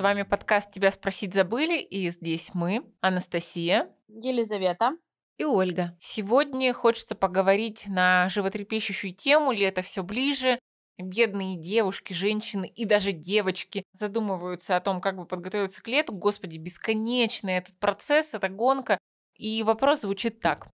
вами подкаст «Тебя спросить забыли» и здесь мы, Анастасия, Елизавета и Ольга. Сегодня хочется поговорить на животрепещущую тему «Лето все ближе», бедные девушки, женщины и даже девочки задумываются о том, как бы подготовиться к лету. Господи, бесконечный этот процесс, эта гонка. И вопрос звучит так.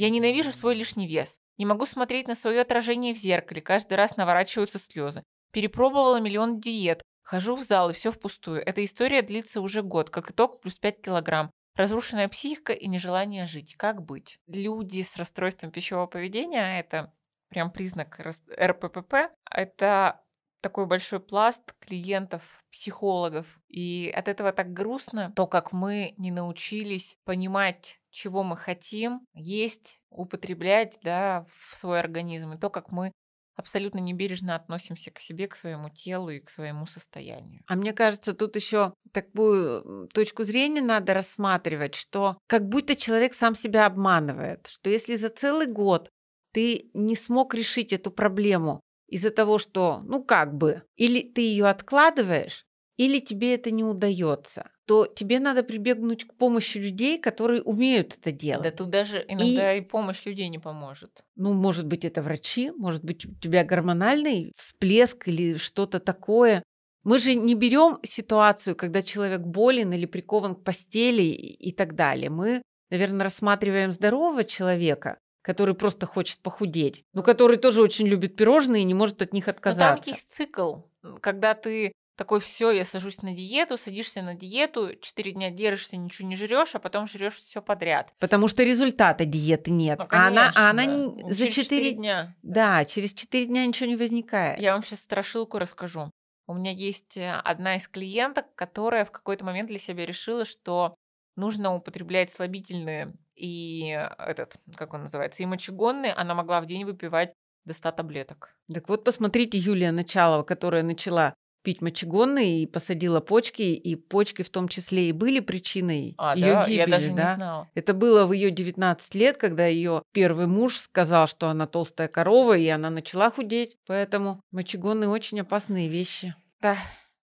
Я ненавижу свой лишний вес. Не могу смотреть на свое отражение в зеркале, каждый раз наворачиваются слезы. Перепробовала миллион диет, хожу в зал и все впустую. Эта история длится уже год, как итог плюс 5 килограмм. Разрушенная психика и нежелание жить. Как быть? Люди с расстройством пищевого поведения, это прям признак РППП, это такой большой пласт клиентов, психологов. И от этого так грустно, то, как мы не научились понимать чего мы хотим есть, употреблять да, в свой организм, и то, как мы абсолютно небережно относимся к себе, к своему телу и к своему состоянию. А мне кажется, тут еще такую точку зрения надо рассматривать, что как будто человек сам себя обманывает, что если за целый год ты не смог решить эту проблему из-за того, что, ну как бы, или ты ее откладываешь, или тебе это не удается, то тебе надо прибегнуть к помощи людей, которые умеют это делать. Да тут даже иногда и, и помощь людей не поможет. Ну, может быть, это врачи, может быть, у тебя гормональный всплеск или что-то такое. Мы же не берем ситуацию, когда человек болен или прикован к постели и, и так далее. Мы, наверное, рассматриваем здорового человека, который просто хочет похудеть, но который тоже очень любит пирожные и не может от них отказаться. Но там есть цикл, когда ты такой, все, я сажусь на диету, садишься на диету, 4 дня держишься, ничего не жрешь, а потом жрешь все подряд. Потому что результата диеты нет. Ну, конечно, а она, да. она Ну, за через 4 дня. Да, через 4 дня ничего не возникает. Я вам сейчас страшилку расскажу. У меня есть э, одна из клиенток, которая в какой-то момент для себя решила, что нужно употреблять слабительные и этот, как он называется, и мочегонные. Она могла в день выпивать до 100 таблеток. Так вот, посмотрите Юлия Началова, которая начала пить мочегонные и посадила почки, и почки в том числе и были причиной А, ее да? гибели. Я даже да. не знала. Это было в ее 19 лет, когда ее первый муж сказал, что она толстая корова, и она начала худеть. Поэтому мочегонные очень опасные вещи. Да,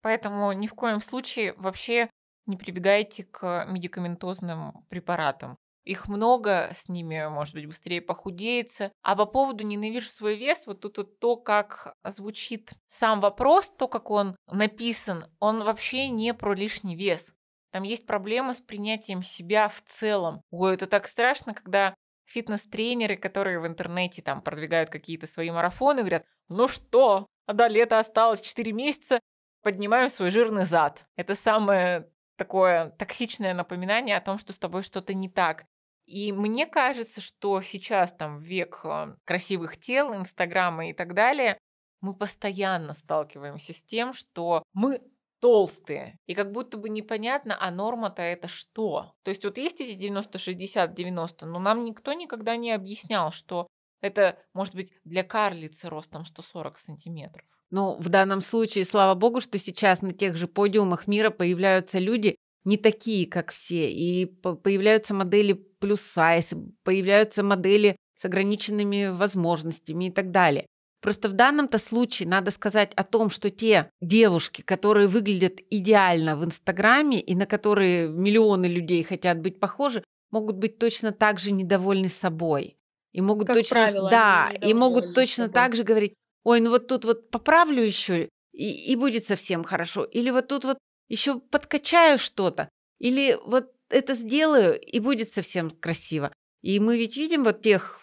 поэтому ни в коем случае вообще не прибегайте к медикаментозным препаратам. Их много, с ними, может быть, быстрее похудеется. А по поводу «ненавижу свой вес», вот тут вот то, как звучит сам вопрос, то, как он написан, он вообще не про лишний вес. Там есть проблема с принятием себя в целом. Ой, это так страшно, когда фитнес-тренеры, которые в интернете там продвигают какие-то свои марафоны, говорят, ну что, а до лета осталось 4 месяца, поднимаем свой жирный зад. Это самое такое токсичное напоминание о том, что с тобой что-то не так. И мне кажется, что сейчас там век э, красивых тел, инстаграма и так далее, мы постоянно сталкиваемся с тем, что мы толстые. И как будто бы непонятно, а норма-то это что? То есть вот есть эти 90, 60, 90, но нам никто никогда не объяснял, что это может быть для карлицы ростом 140 сантиметров. Ну, в данном случае, слава богу, что сейчас на тех же подиумах мира появляются люди не такие, как все, и по- появляются модели плюс сайз, появляются модели с ограниченными возможностями и так далее. Просто в данном-то случае надо сказать о том, что те девушки, которые выглядят идеально в Инстаграме и на которые миллионы людей хотят быть похожи, могут быть точно так же недовольны собой. И могут Как точно, правило, да, и могут точно собой. так же говорить, ой, ну вот тут вот поправлю еще, и, и будет совсем хорошо. Или вот тут вот еще подкачаю что-то. Или вот это сделаю, и будет совсем красиво. И мы ведь видим вот тех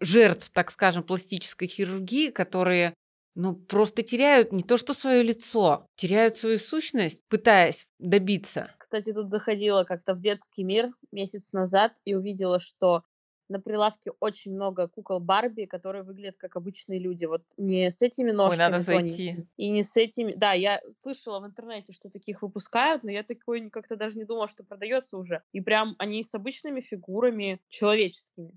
жертв, так скажем, пластической хирургии, которые ну, просто теряют не то что свое лицо, теряют свою сущность, пытаясь добиться. Кстати, тут заходила как-то в детский мир месяц назад и увидела, что на прилавке очень много кукол Барби, которые выглядят как обычные люди. Вот не с этими ножками надо зайти. И не с этими... Да, я слышала в интернете, что таких выпускают, но я такой как-то даже не думала, что продается уже. И прям они с обычными фигурами человеческими.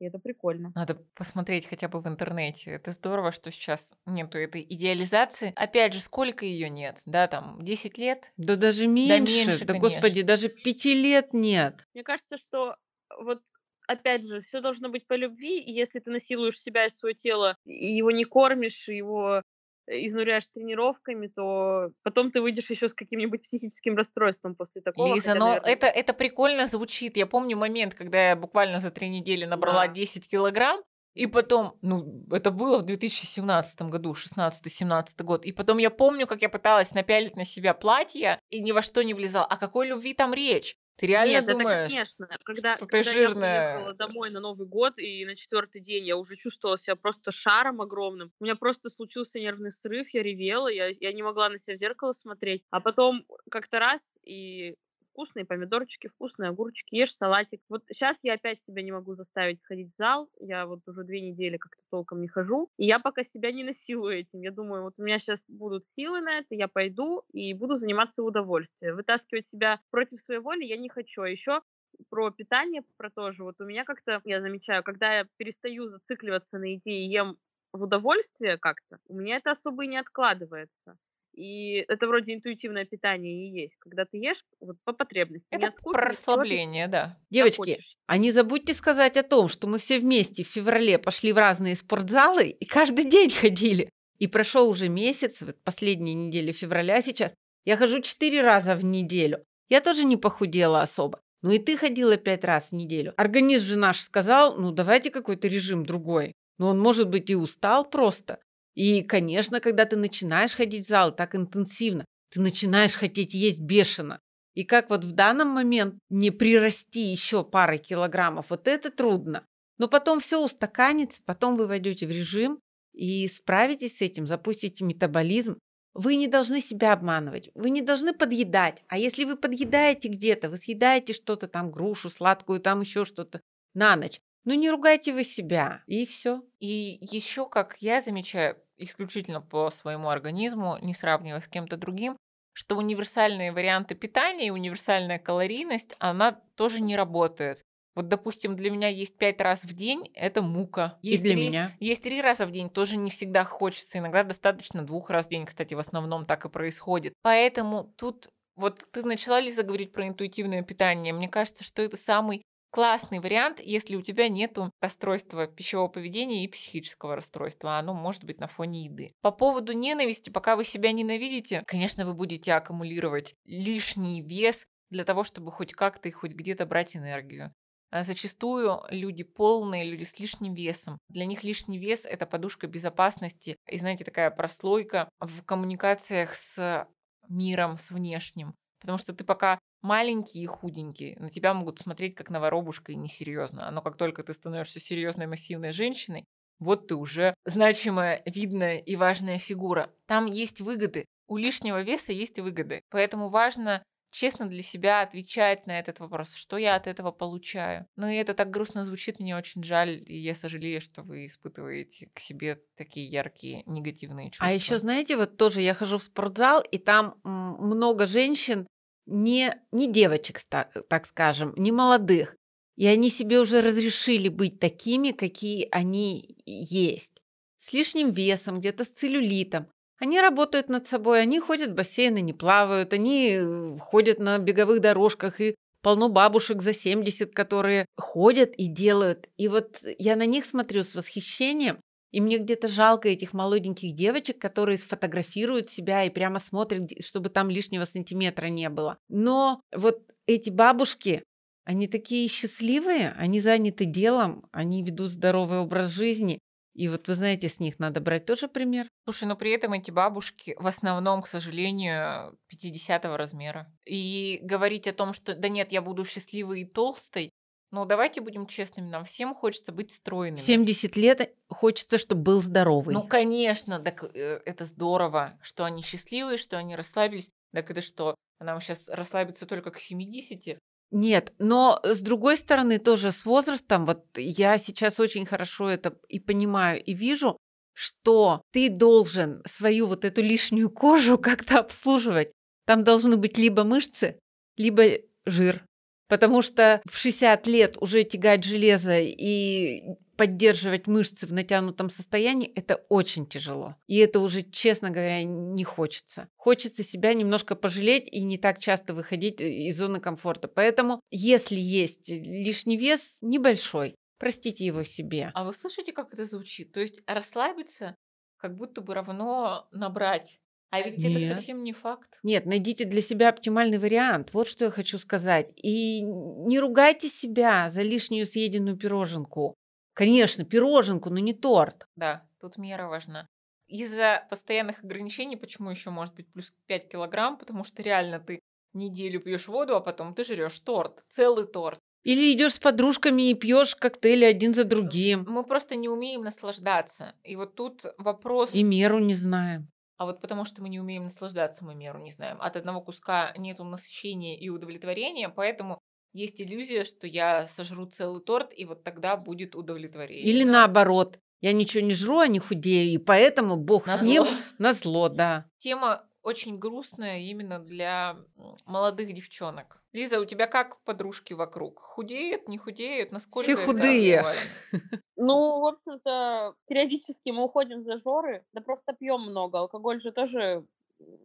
И это прикольно. Надо посмотреть хотя бы в интернете. Это здорово, что сейчас нету этой идеализации. Опять же, сколько ее нет? Да, там 10 лет? Да даже меньше. Да, меньше, да господи, даже 5 лет нет. Мне кажется, что вот опять же, все должно быть по любви, и если ты насилуешь себя и свое тело, и его не кормишь, и его изнуряешь тренировками, то потом ты выйдешь еще с каким-нибудь психическим расстройством после такого. Лиза, но наверное... это, это прикольно звучит. Я помню момент, когда я буквально за три недели набрала да. 10 килограмм, и потом, ну, это было в 2017 году, 16-17 год. И потом я помню, как я пыталась напялить на себя платье и ни во что не влезал. О какой любви там речь? Ты реально Нет, думаешь, это, конечно. Когда, что когда ты жирная. я приехала домой на Новый год, и на четвертый день я уже чувствовала себя просто шаром огромным. У меня просто случился нервный срыв, я ревела, я, я не могла на себя в зеркало смотреть. А потом как-то раз, и вкусные помидорчики, вкусные огурчики, ешь салатик. Вот сейчас я опять себя не могу заставить сходить в зал. Я вот уже две недели как-то толком не хожу. И я пока себя не насилую этим. Я думаю, вот у меня сейчас будут силы на это, я пойду и буду заниматься в удовольствие. Вытаскивать себя против своей воли я не хочу. А еще про питание, про то же. Вот у меня как-то, я замечаю, когда я перестаю зацикливаться на еде и ем в удовольствие как-то, у меня это особо и не откладывается. И это вроде интуитивное питание и есть, когда ты ешь вот по потребности. Это про расслабление, да. Девочки, а не забудьте сказать о том, что мы все вместе в феврале пошли в разные спортзалы и каждый день ходили. И прошел уже месяц, вот последняя неделя февраля сейчас. Я хожу четыре раза в неделю. Я тоже не похудела особо. Ну и ты ходила пять раз в неделю. Организм же наш сказал, ну давайте какой-то режим другой. Но он, может быть, и устал просто. И, конечно, когда ты начинаешь ходить в зал так интенсивно, ты начинаешь хотеть есть бешено. И как вот в данном момент не прирасти еще парой килограммов, вот это трудно. Но потом все устаканится, потом вы войдете в режим и справитесь с этим, запустите метаболизм. Вы не должны себя обманывать, вы не должны подъедать. А если вы подъедаете где-то, вы съедаете что-то там, грушу сладкую, там еще что-то на ночь, ну не ругайте вы себя, и все. И еще, как я замечаю, исключительно по своему организму, не сравнивая с кем-то другим, что универсальные варианты питания и универсальная калорийность, она тоже не работает. Вот, допустим, для меня есть пять раз в день, это мука. Есть и для 3, меня. Есть три раза в день, тоже не всегда хочется. Иногда достаточно двух раз в день, кстати, в основном так и происходит. Поэтому тут вот ты начала ли заговорить про интуитивное питание? Мне кажется, что это самый классный вариант, если у тебя нет расстройства пищевого поведения и психического расстройства. Оно может быть на фоне еды. По поводу ненависти, пока вы себя ненавидите, конечно, вы будете аккумулировать лишний вес для того, чтобы хоть как-то и хоть где-то брать энергию. А зачастую люди полные, люди с лишним весом. Для них лишний вес – это подушка безопасности. И, знаете, такая прослойка в коммуникациях с миром, с внешним. Потому что ты пока маленький и худенький, на тебя могут смотреть как на воробушка и несерьезно. Но как только ты становишься серьезной массивной женщиной, вот ты уже значимая, видная и важная фигура. Там есть выгоды. У лишнего веса есть выгоды. Поэтому важно честно для себя отвечать на этот вопрос, что я от этого получаю. Ну и это так грустно звучит, мне очень жаль, и я сожалею, что вы испытываете к себе такие яркие негативные а чувства. А еще, знаете, вот тоже я хожу в спортзал, и там много женщин, не, не девочек, так скажем, не молодых. И они себе уже разрешили быть такими, какие они есть. С лишним весом, где-то с целлюлитом. Они работают над собой, они ходят в бассейны, не плавают, они э, ходят на беговых дорожках и полно бабушек за 70, которые ходят и делают. И вот я на них смотрю с восхищением, и мне где-то жалко этих молоденьких девочек, которые сфотографируют себя и прямо смотрят, чтобы там лишнего сантиметра не было. Но вот эти бабушки, они такие счастливые, они заняты делом, они ведут здоровый образ жизни. И вот вы знаете, с них надо брать тоже пример. Слушай, но при этом эти бабушки в основном, к сожалению, 50 размера. И говорить о том, что да нет, я буду счастливой и толстой, ну, давайте будем честными, нам всем хочется быть стройными. 70 лет хочется, чтобы был здоровый. Ну, конечно, так э, это здорово, что они счастливые, что они расслабились. Так это что, нам сейчас расслабиться только к 70? Нет, но с другой стороны, тоже с возрастом, вот я сейчас очень хорошо это и понимаю, и вижу, что ты должен свою вот эту лишнюю кожу как-то обслуживать. Там должны быть либо мышцы, либо жир. Потому что в 60 лет уже тягать железо и поддерживать мышцы в натянутом состоянии, это очень тяжело. И это уже, честно говоря, не хочется. Хочется себя немножко пожалеть и не так часто выходить из зоны комфорта. Поэтому, если есть лишний вес, небольшой, простите его себе. А вы слышите, как это звучит? То есть расслабиться как будто бы равно набрать. А ведь Нет. это совсем не факт. Нет, найдите для себя оптимальный вариант. Вот что я хочу сказать. И не ругайте себя за лишнюю съеденную пироженку. Конечно, пироженку, но не торт. Да, тут мера важна. Из-за постоянных ограничений, почему еще может быть плюс 5 килограмм, потому что реально ты неделю пьешь воду, а потом ты жрешь торт, целый торт. Или идешь с подружками и пьешь коктейли один за другим. Мы просто не умеем наслаждаться. И вот тут вопрос... И меру не знаем. А вот потому что мы не умеем наслаждаться, мы меру не знаем. От одного куска нету насыщения и удовлетворения, поэтому есть иллюзия, что я сожру целый торт, и вот тогда будет удовлетворение. Или наоборот. Я ничего не жру, а не худею, и поэтому Бог На с ним зло. на зло, да. Тема очень грустная именно для молодых девчонок. Лиза, у тебя как подружки вокруг? Худеют, не худеют? Насколько Все худые. Ну, в общем-то, периодически мы уходим за жоры, да просто пьем много. Алкоголь же тоже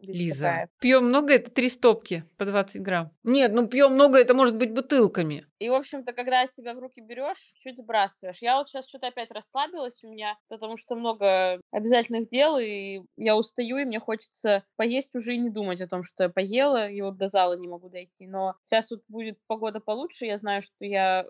Лиза, такая. пьем много, это три стопки по 20 грамм. Нет, ну пьем много, это может быть бутылками. И, в общем-то, когда себя в руки берешь, чуть сбрасываешь. Я вот сейчас что-то опять расслабилась у меня, потому что много обязательных дел, и я устаю, и мне хочется поесть уже и не думать о том, что я поела, и вот до зала не могу дойти. Но сейчас вот будет погода получше, я знаю, что я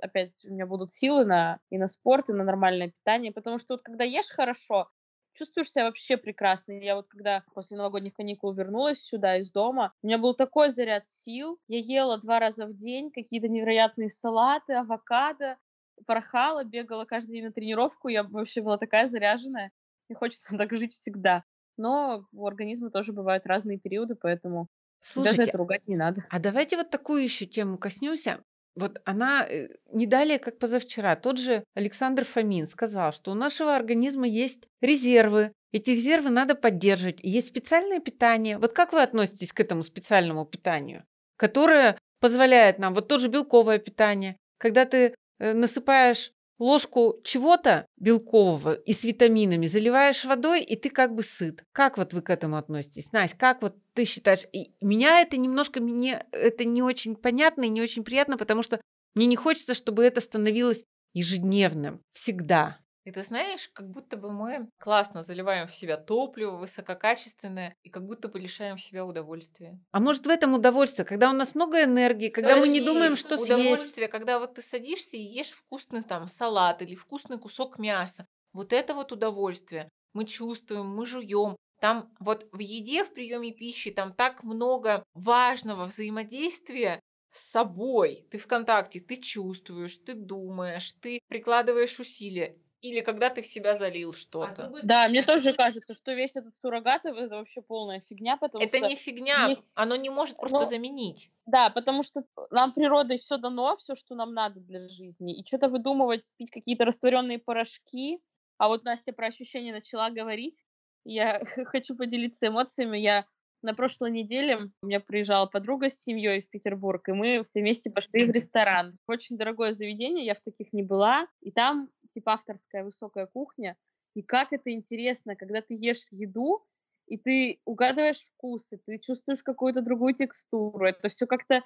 опять у меня будут силы на и на спорт, и на нормальное питание, потому что вот когда ешь хорошо, чувствуешь себя вообще прекрасно. Я вот когда после новогодних каникул вернулась сюда из дома, у меня был такой заряд сил. Я ела два раза в день какие-то невероятные салаты, авокадо, порхала, бегала каждый день на тренировку. Я вообще была такая заряженная. Мне хочется так жить всегда. Но у организма тоже бывают разные периоды, поэтому Слушайте, это ругать не надо. а давайте вот такую еще тему коснемся. Вот она э, не далее, как позавчера, тот же Александр Фомин сказал, что у нашего организма есть резервы. Эти резервы надо поддерживать. Есть специальное питание. Вот как вы относитесь к этому специальному питанию, которое позволяет нам, вот тоже белковое питание, когда ты э, насыпаешь ложку чего-то белкового и с витаминами, заливаешь водой, и ты как бы сыт. Как вот вы к этому относитесь? Настя, как вот ты считаешь? И меня это немножко, мне это не очень понятно и не очень приятно, потому что мне не хочется, чтобы это становилось ежедневным, всегда. И ты знаешь, как будто бы мы классно заливаем в себя топливо высококачественное и как будто бы лишаем себя удовольствия. А может в этом удовольствие, когда у нас много энергии, когда мы не Подожди, думаем, что съесть. удовольствие, когда вот ты садишься и ешь вкусный там салат или вкусный кусок мяса. Вот это вот удовольствие. Мы чувствуем, мы жуем. Там вот в еде, в приеме пищи, там так много важного взаимодействия с собой. Ты в контакте, ты чувствуешь, ты думаешь, ты прикладываешь усилия. Или когда ты в себя залил что-то. Да, мне тоже кажется, что весь этот суррогатов это вообще полная фигня, потому Это что не фигня, есть- оно не может просто Ну, заменить. Да, потому что нам природой все дано, все, что нам надо для жизни. И что-то выдумывать, пить какие-то растворенные порошки. А вот Настя про ощущения начала говорить. Я хочу поделиться эмоциями. Я на прошлой неделе у меня приезжала подруга с семьей в Петербург, и мы все вместе пошли в ресторан. Очень дорогое заведение, я в таких не была. И там типа авторская высокая кухня. И как это интересно, когда ты ешь еду, и ты угадываешь вкусы, ты чувствуешь какую-то другую текстуру. Это все как-то...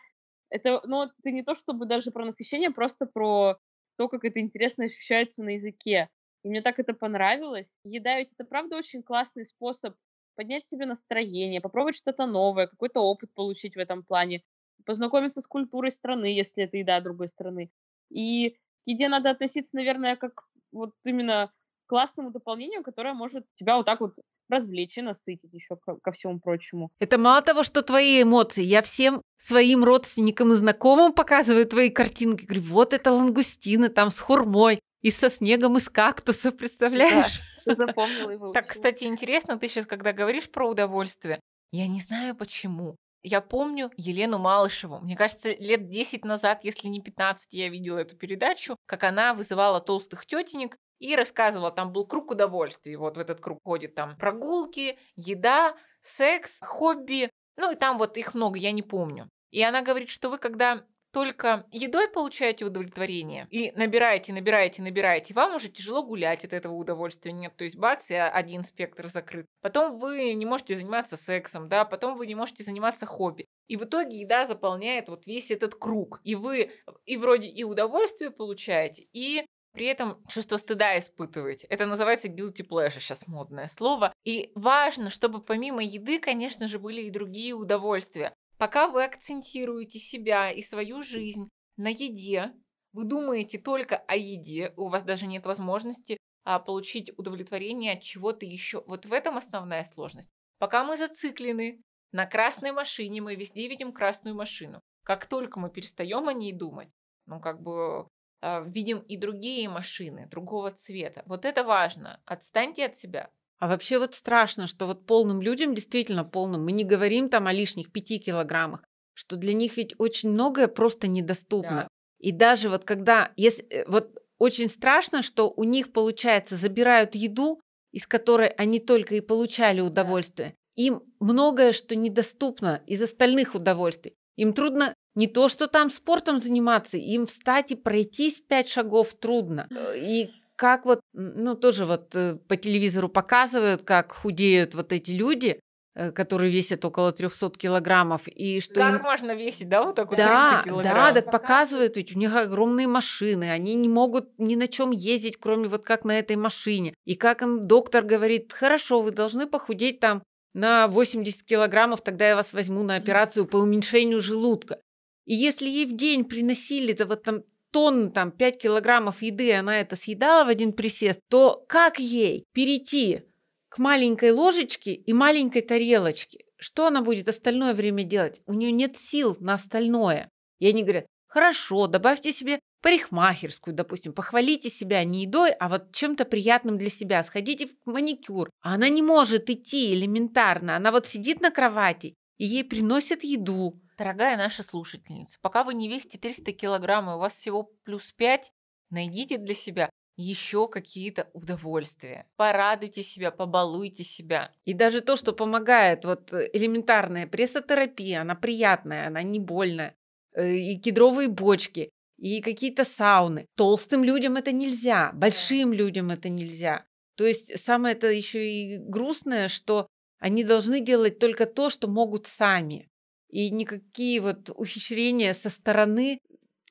Это, ну, ты не то чтобы даже про насыщение, просто про то, как это интересно ощущается на языке. И мне так это понравилось. Еда ведь это правда очень классный способ поднять себе настроение, попробовать что-то новое, какой-то опыт получить в этом плане, познакомиться с культурой страны, если это еда другой страны. И к еде надо относиться, наверное, как вот именно к классному дополнению, которое может тебя вот так вот развлечь и насытить еще ко, ко всему прочему. Это мало того, что твои эмоции. Я всем своим родственникам и знакомым показываю твои картинки. Говорю, вот это лангустины там с хурмой и со снегом из кактуса, представляешь? Ты запомнила и выучила. Так, кстати, интересно, ты сейчас, когда говоришь про удовольствие, я не знаю почему. Я помню Елену Малышеву. Мне кажется, лет 10 назад, если не 15, я видела эту передачу, как она вызывала толстых тетенек и рассказывала, там был круг удовольствий. Вот в этот круг ходит там прогулки, еда, секс, хобби. Ну и там вот их много, я не помню. И она говорит, что вы, когда только едой получаете удовлетворение и набираете, набираете, набираете, вам уже тяжело гулять от этого удовольствия нет. То есть бац, и один спектр закрыт. Потом вы не можете заниматься сексом, да, потом вы не можете заниматься хобби. И в итоге еда заполняет вот весь этот круг. И вы и вроде и удовольствие получаете, и при этом чувство стыда испытываете. Это называется guilty pleasure, сейчас модное слово. И важно, чтобы помимо еды, конечно же, были и другие удовольствия. Пока вы акцентируете себя и свою жизнь на еде, вы думаете только о еде, у вас даже нет возможности а, получить удовлетворение от чего-то еще. Вот в этом основная сложность. Пока мы зациклены на красной машине, мы везде видим красную машину. Как только мы перестаем о ней думать, ну как бы э, видим и другие машины другого цвета. Вот это важно. Отстаньте от себя. А вообще вот страшно, что вот полным людям, действительно полным, мы не говорим там о лишних пяти килограммах, что для них ведь очень многое просто недоступно. Да. И даже вот когда, если, э, вот очень страшно, что у них, получается, забирают еду, из которой они только и получали удовольствие. Им многое, что недоступно из остальных удовольствий. Им трудно не то, что там спортом заниматься, им встать и пройтись пять шагов трудно. И как вот, ну тоже вот э, по телевизору показывают, как худеют вот эти люди, э, которые весят около 300 килограммов. И что как им... можно весить, да, вот так вот да, 300 килограмм? Да, так показывают, ведь у них огромные машины, они не могут ни на чем ездить, кроме вот как на этой машине. И как им доктор говорит, хорошо, вы должны похудеть там на 80 килограммов, тогда я вас возьму на операцию по уменьшению желудка. И если ей в день приносили -то вот там тонн, там, 5 килограммов еды, она это съедала в один присест, то как ей перейти к маленькой ложечке и маленькой тарелочке? Что она будет остальное время делать? У нее нет сил на остальное. И они говорят, хорошо, добавьте себе парикмахерскую, допустим, похвалите себя не едой, а вот чем-то приятным для себя, сходите в маникюр. Она не может идти элементарно, она вот сидит на кровати, и ей приносят еду, Дорогая наша слушательница, пока вы не весите 300 килограмм, и у вас всего плюс 5, найдите для себя еще какие-то удовольствия. Порадуйте себя, побалуйте себя. И даже то, что помогает, вот э, элементарная прессотерапия, она приятная, она не больная. Э, и кедровые бочки, и какие-то сауны. Толстым людям это нельзя, большим людям это нельзя. То есть самое это еще и грустное, что они должны делать только то, что могут сами. И никакие вот ухищрения со стороны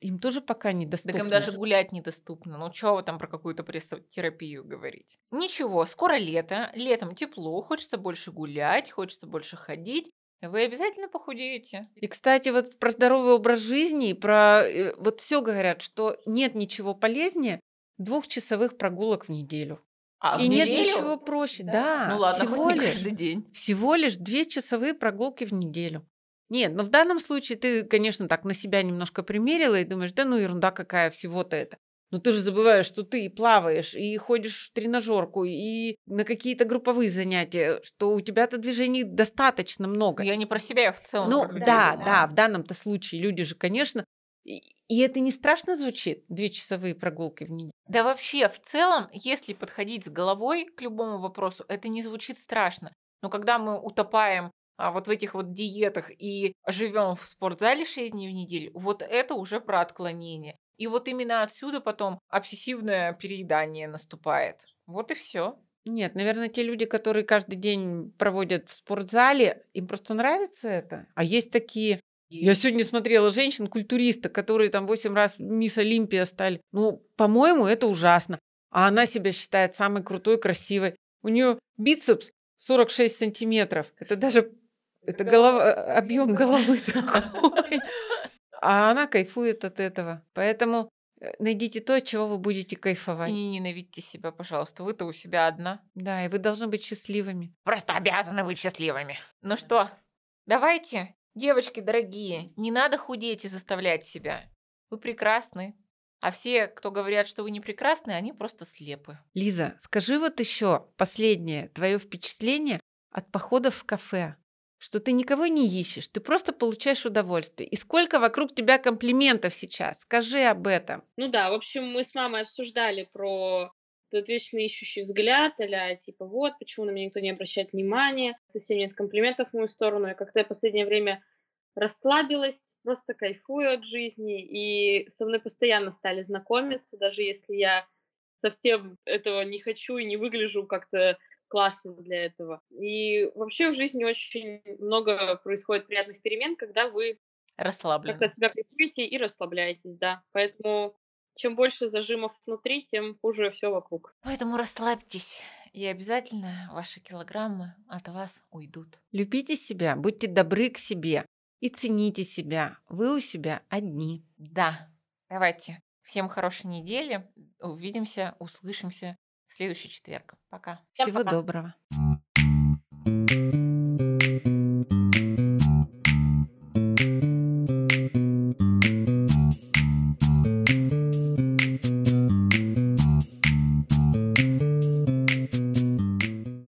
им тоже пока недоступны. Так им даже гулять недоступно. Ну, что вы там про какую-то прессотерапию говорить? Ничего, скоро лето, летом тепло, хочется больше гулять, хочется больше ходить. Вы обязательно похудеете. И, кстати, вот про здоровый образ жизни, про э, вот все говорят, что нет ничего полезнее двухчасовых прогулок в неделю. А и в нет неделю? ничего проще, да. да ну ладно, всего хоть не лишь, каждый день. Всего лишь две часовые прогулки в неделю. Нет, но в данном случае ты, конечно, так на себя немножко примерила и думаешь, да ну ерунда какая всего-то это. Но ты же забываешь, что ты и плаваешь, и ходишь в тренажерку, и на какие-то групповые занятия, что у тебя-то движений достаточно много. Я не про себя, я в целом. Ну да, думаю. да, в данном-то случае люди же, конечно, и, это не страшно звучит, две часовые прогулки в неделю. Да вообще, в целом, если подходить с головой к любому вопросу, это не звучит страшно. Но когда мы утопаем вот в этих вот диетах и живем в спортзале 6 дней в неделю, вот это уже про отклонение. И вот именно отсюда потом обсессивное переедание наступает. Вот и все. Нет, наверное, те люди, которые каждый день проводят в спортзале, им просто нравится это. А есть такие я сегодня смотрела женщин-культуристок, которые там 8 раз мисс Олимпия стали. Ну, по-моему, это ужасно. А она себя считает самой крутой, красивой. У нее бицепс 46 сантиметров. Это даже это голова, объем головы такой. А она кайфует от этого. Поэтому э, найдите то, от чего вы будете кайфовать. И не ненавидьте себя, пожалуйста. Вы-то у себя одна. Да, и вы должны быть счастливыми. Просто обязаны быть счастливыми. Ну что, давайте, девочки дорогие, не надо худеть и заставлять себя. Вы прекрасны. А все, кто говорят, что вы не прекрасны, они просто слепы. Лиза, скажи вот еще последнее твое впечатление от походов в кафе что ты никого не ищешь, ты просто получаешь удовольствие. И сколько вокруг тебя комплиментов сейчас? Скажи об этом. Ну да, в общем, мы с мамой обсуждали про этот вечно ищущий взгляд, а типа вот, почему на меня никто не обращает внимания, совсем нет комплиментов в мою сторону. Я как-то в последнее время расслабилась, просто кайфую от жизни, и со мной постоянно стали знакомиться, даже если я совсем этого не хочу и не выгляжу как-то классно для этого. И вообще в жизни очень много происходит приятных перемен, когда вы как-то от себя кайфуете и расслабляетесь, да. Поэтому чем больше зажимов внутри, тем хуже все вокруг. Поэтому расслабьтесь, и обязательно ваши килограммы от вас уйдут. Любите себя, будьте добры к себе и цените себя. Вы у себя одни. Да, давайте. Всем хорошей недели. Увидимся, услышимся в следующий четверг. Пока. Всем Всего пока. доброго.